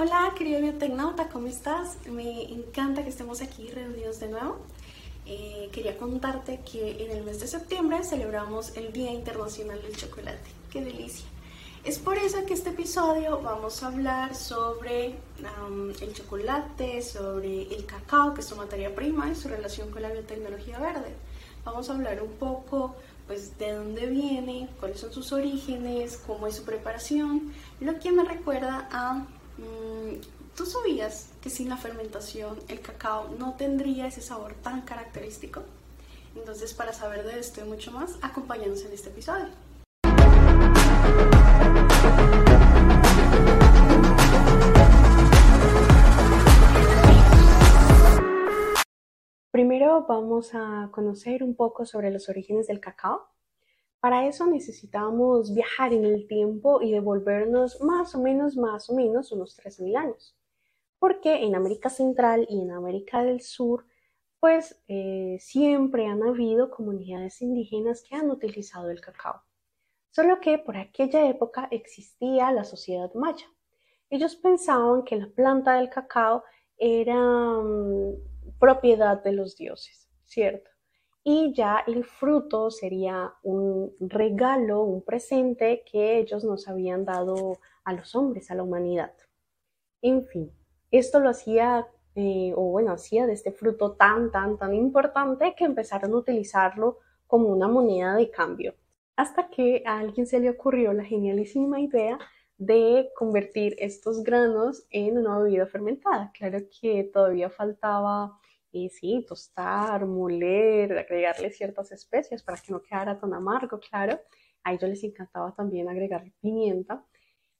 Hola querido biotecnauta, ¿cómo estás? Me encanta que estemos aquí reunidos de nuevo. Eh, quería contarte que en el mes de septiembre celebramos el Día Internacional del Chocolate. ¡Qué delicia! Es por eso que este episodio vamos a hablar sobre el chocolate, sobre el cacao, que es su materia prima, y su relación con la biotecnología verde. Vamos a hablar un poco pues de dónde viene, cuáles son sus orígenes, cómo es su preparación, lo que me recuerda a ¿Tú sabías que sin la fermentación el cacao no tendría ese sabor tan característico? Entonces, para saber de esto y mucho más, acompáñanos en este episodio. Primero vamos a conocer un poco sobre los orígenes del cacao para eso necesitamos viajar en el tiempo y devolvernos más o menos, más o menos unos 3.000 años. Porque en América Central y en América del Sur, pues eh, siempre han habido comunidades indígenas que han utilizado el cacao. Solo que por aquella época existía la sociedad maya. Ellos pensaban que la planta del cacao era mm, propiedad de los dioses, ¿cierto? Y ya el fruto sería un regalo, un presente que ellos nos habían dado a los hombres, a la humanidad. En fin, esto lo hacía, eh, o bueno, hacía de este fruto tan, tan, tan importante que empezaron a utilizarlo como una moneda de cambio. Hasta que a alguien se le ocurrió la genialísima idea de convertir estos granos en una bebida fermentada. Claro que todavía faltaba y sí, tostar, moler, agregarle ciertas especias para que no quedara tan amargo, claro. A ellos les encantaba también agregar pimienta.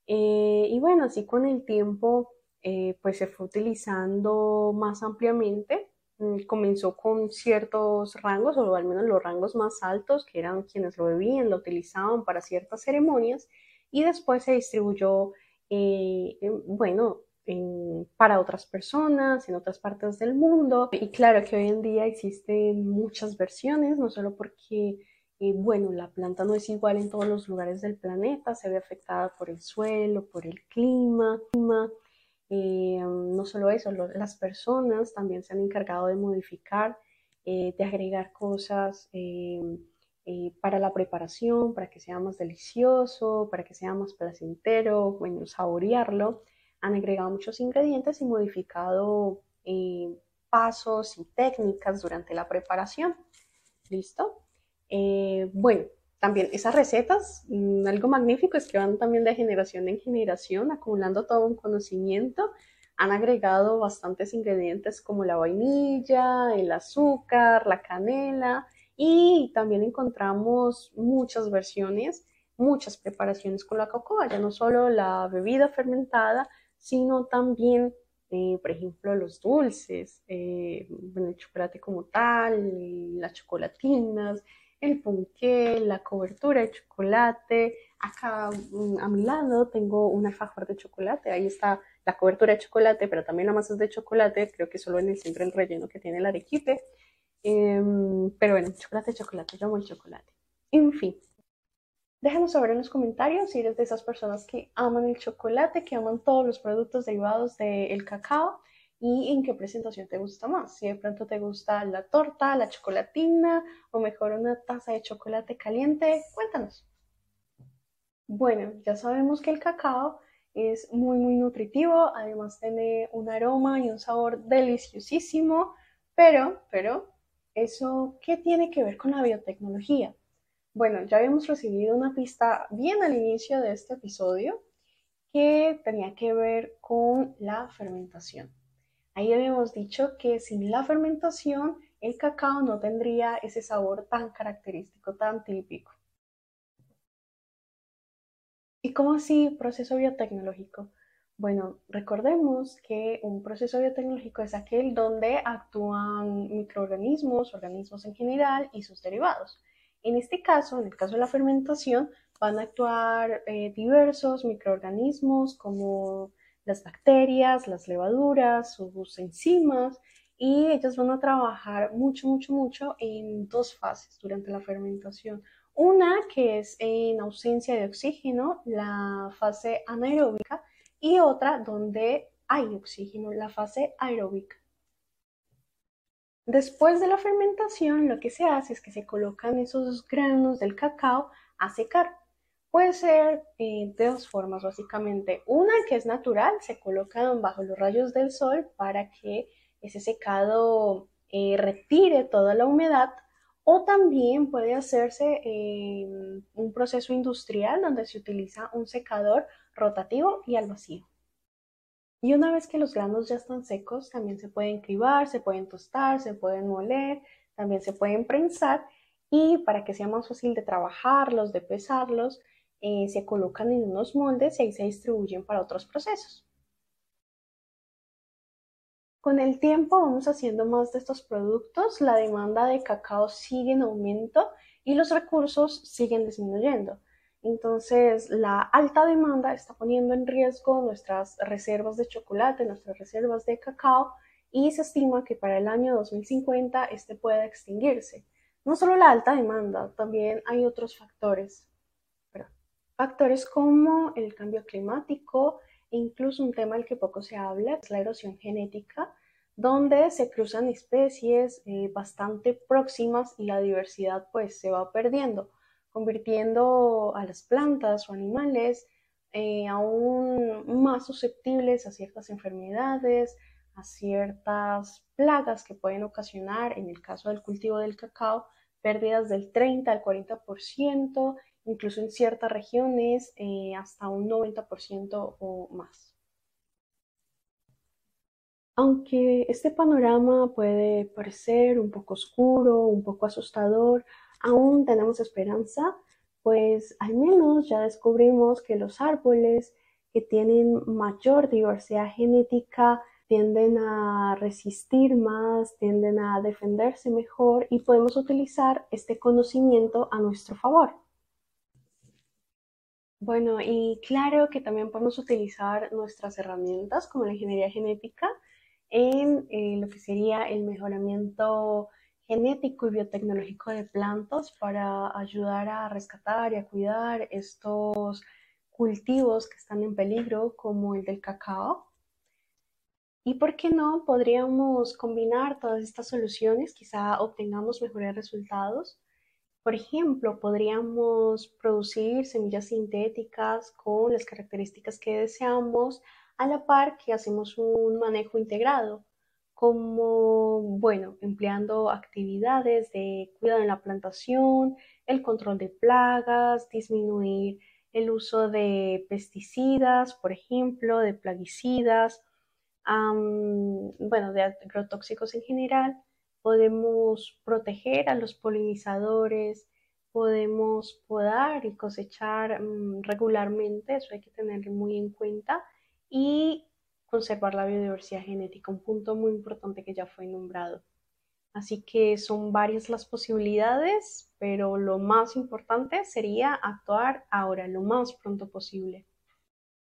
Eh, y bueno, así con el tiempo, eh, pues se fue utilizando más ampliamente. Mm, comenzó con ciertos rangos, o al menos los rangos más altos, que eran quienes lo bebían, lo utilizaban para ciertas ceremonias, y después se distribuyó, eh, bueno, para otras personas en otras partes del mundo. Y claro que hoy en día existen muchas versiones, no solo porque, eh, bueno, la planta no es igual en todos los lugares del planeta, se ve afectada por el suelo, por el clima. Eh, no solo eso, las personas también se han encargado de modificar, eh, de agregar cosas para la preparación, para que sea más delicioso, para que sea más placentero, bueno, saborearlo han agregado muchos ingredientes y modificado eh, pasos y técnicas durante la preparación. ¿Listo? Eh, bueno, también esas recetas, mm, algo magnífico es que van también de generación en generación, acumulando todo un conocimiento. Han agregado bastantes ingredientes como la vainilla, el azúcar, la canela y también encontramos muchas versiones, muchas preparaciones con la cocoa, ya no solo la bebida fermentada, sino también, eh, por ejemplo, los dulces, eh, el chocolate como tal, las chocolatinas, el ponqué, la cobertura de chocolate. Acá mm, a mi lado tengo un alfajor de chocolate, ahí está la cobertura de chocolate, pero también la masa es de chocolate, creo que solo en el centro el relleno que tiene el arequipe. Em, pero bueno, chocolate, chocolate, yo amo el chocolate. En fin, Déjanos saber en los comentarios si eres de esas personas que aman el chocolate, que aman todos los productos derivados del cacao y en qué presentación te gusta más. Si de pronto te gusta la torta, la chocolatina o mejor una taza de chocolate caliente, cuéntanos. Bueno, ya sabemos que el cacao es muy muy nutritivo, además tiene un aroma y un sabor deliciosísimo, pero, pero, ¿eso qué tiene que ver con la biotecnología? Bueno, ya habíamos recibido una pista bien al inicio de este episodio que tenía que ver con la fermentación. Ahí habíamos dicho que sin la fermentación el cacao no tendría ese sabor tan característico, tan típico. ¿Y cómo así proceso biotecnológico? Bueno, recordemos que un proceso biotecnológico es aquel donde actúan microorganismos, organismos en general y sus derivados. En este caso, en el caso de la fermentación, van a actuar eh, diversos microorganismos como las bacterias, las levaduras, sus enzimas, y ellas van a trabajar mucho, mucho, mucho en dos fases durante la fermentación. Una que es en ausencia de oxígeno, la fase anaeróbica, y otra donde hay oxígeno, la fase aeróbica. Después de la fermentación, lo que se hace es que se colocan esos granos del cacao a secar. Puede ser eh, de dos formas, básicamente. Una que es natural, se colocan bajo los rayos del sol para que ese secado eh, retire toda la humedad. O también puede hacerse un proceso industrial donde se utiliza un secador rotativo y al vacío. Y una vez que los granos ya están secos, también se pueden cribar, se pueden tostar, se pueden moler, también se pueden prensar y para que sea más fácil de trabajarlos, de pesarlos, eh, se colocan en unos moldes y ahí se distribuyen para otros procesos. Con el tiempo vamos haciendo más de estos productos, la demanda de cacao sigue en aumento y los recursos siguen disminuyendo. Entonces, la alta demanda está poniendo en riesgo nuestras reservas de chocolate, nuestras reservas de cacao y se estima que para el año 2050 este pueda extinguirse. No solo la alta demanda, también hay otros factores. Factores como el cambio climático e incluso un tema del que poco se habla, es la erosión genética, donde se cruzan especies eh, bastante próximas y la diversidad pues se va perdiendo convirtiendo a las plantas o animales eh, aún más susceptibles a ciertas enfermedades, a ciertas plagas que pueden ocasionar, en el caso del cultivo del cacao, pérdidas del 30 al 40%, incluso en ciertas regiones eh, hasta un 90% o más. Aunque este panorama puede parecer un poco oscuro, un poco asustador, aún tenemos esperanza, pues al menos ya descubrimos que los árboles que tienen mayor diversidad genética tienden a resistir más, tienden a defenderse mejor y podemos utilizar este conocimiento a nuestro favor. Bueno, y claro que también podemos utilizar nuestras herramientas como la ingeniería genética en eh, lo que sería el mejoramiento genético y biotecnológico de plantas para ayudar a rescatar y a cuidar estos cultivos que están en peligro como el del cacao. ¿Y por qué no podríamos combinar todas estas soluciones? Quizá obtengamos mejores resultados. Por ejemplo, podríamos producir semillas sintéticas con las características que deseamos a la par que hacemos un manejo integrado como, bueno, empleando actividades de cuidado en la plantación, el control de plagas, disminuir el uso de pesticidas, por ejemplo, de plaguicidas, bueno, de agrotóxicos en general. Podemos proteger a los polinizadores, podemos podar y cosechar mm, regularmente, eso hay que tenerlo muy en cuenta. Y conservar la biodiversidad genética, un punto muy importante que ya fue nombrado. Así que son varias las posibilidades, pero lo más importante sería actuar ahora, lo más pronto posible.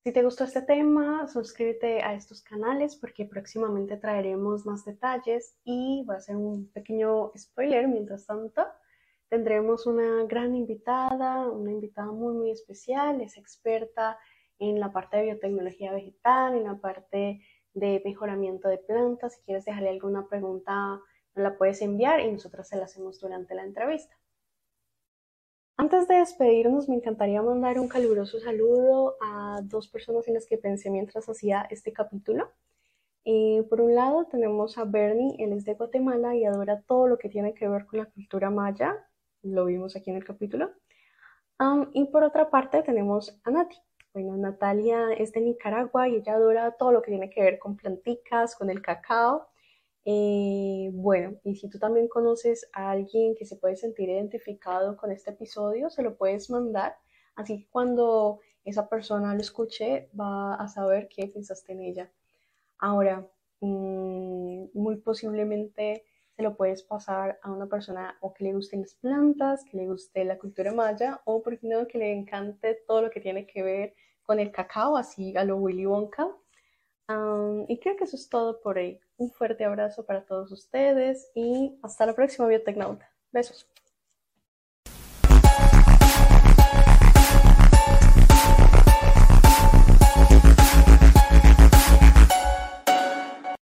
Si te gustó este tema, suscríbete a estos canales porque próximamente traeremos más detalles y voy a hacer un pequeño spoiler mientras tanto. Tendremos una gran invitada, una invitada muy muy especial, es experta en la parte de biotecnología vegetal, en la parte de mejoramiento de plantas. Si quieres dejarle alguna pregunta, la puedes enviar y nosotros se la hacemos durante la entrevista. Antes de despedirnos, me encantaría mandar un caluroso saludo a dos personas en las que pensé mientras hacía este capítulo. Y por un lado tenemos a Bernie, él es de Guatemala y adora todo lo que tiene que ver con la cultura maya, lo vimos aquí en el capítulo. y por otra parte tenemos a Nati, bueno, Natalia es de Nicaragua y ella adora todo lo que tiene que ver con planticas, con el cacao. Eh, bueno, y si tú también conoces a alguien que se puede sentir identificado con este episodio, se lo puedes mandar. Así que cuando esa persona lo escuche, va a saber qué pensaste en ella. Ahora, mm, muy posiblemente lo puedes pasar a una persona o que le gusten las plantas, que le guste la cultura maya o, por no, que le encante todo lo que tiene que ver con el cacao, así a lo Willy Wonka. y creo que eso es todo por hoy. Un fuerte abrazo para todos ustedes y hasta la próxima Biotecnauta. Besos.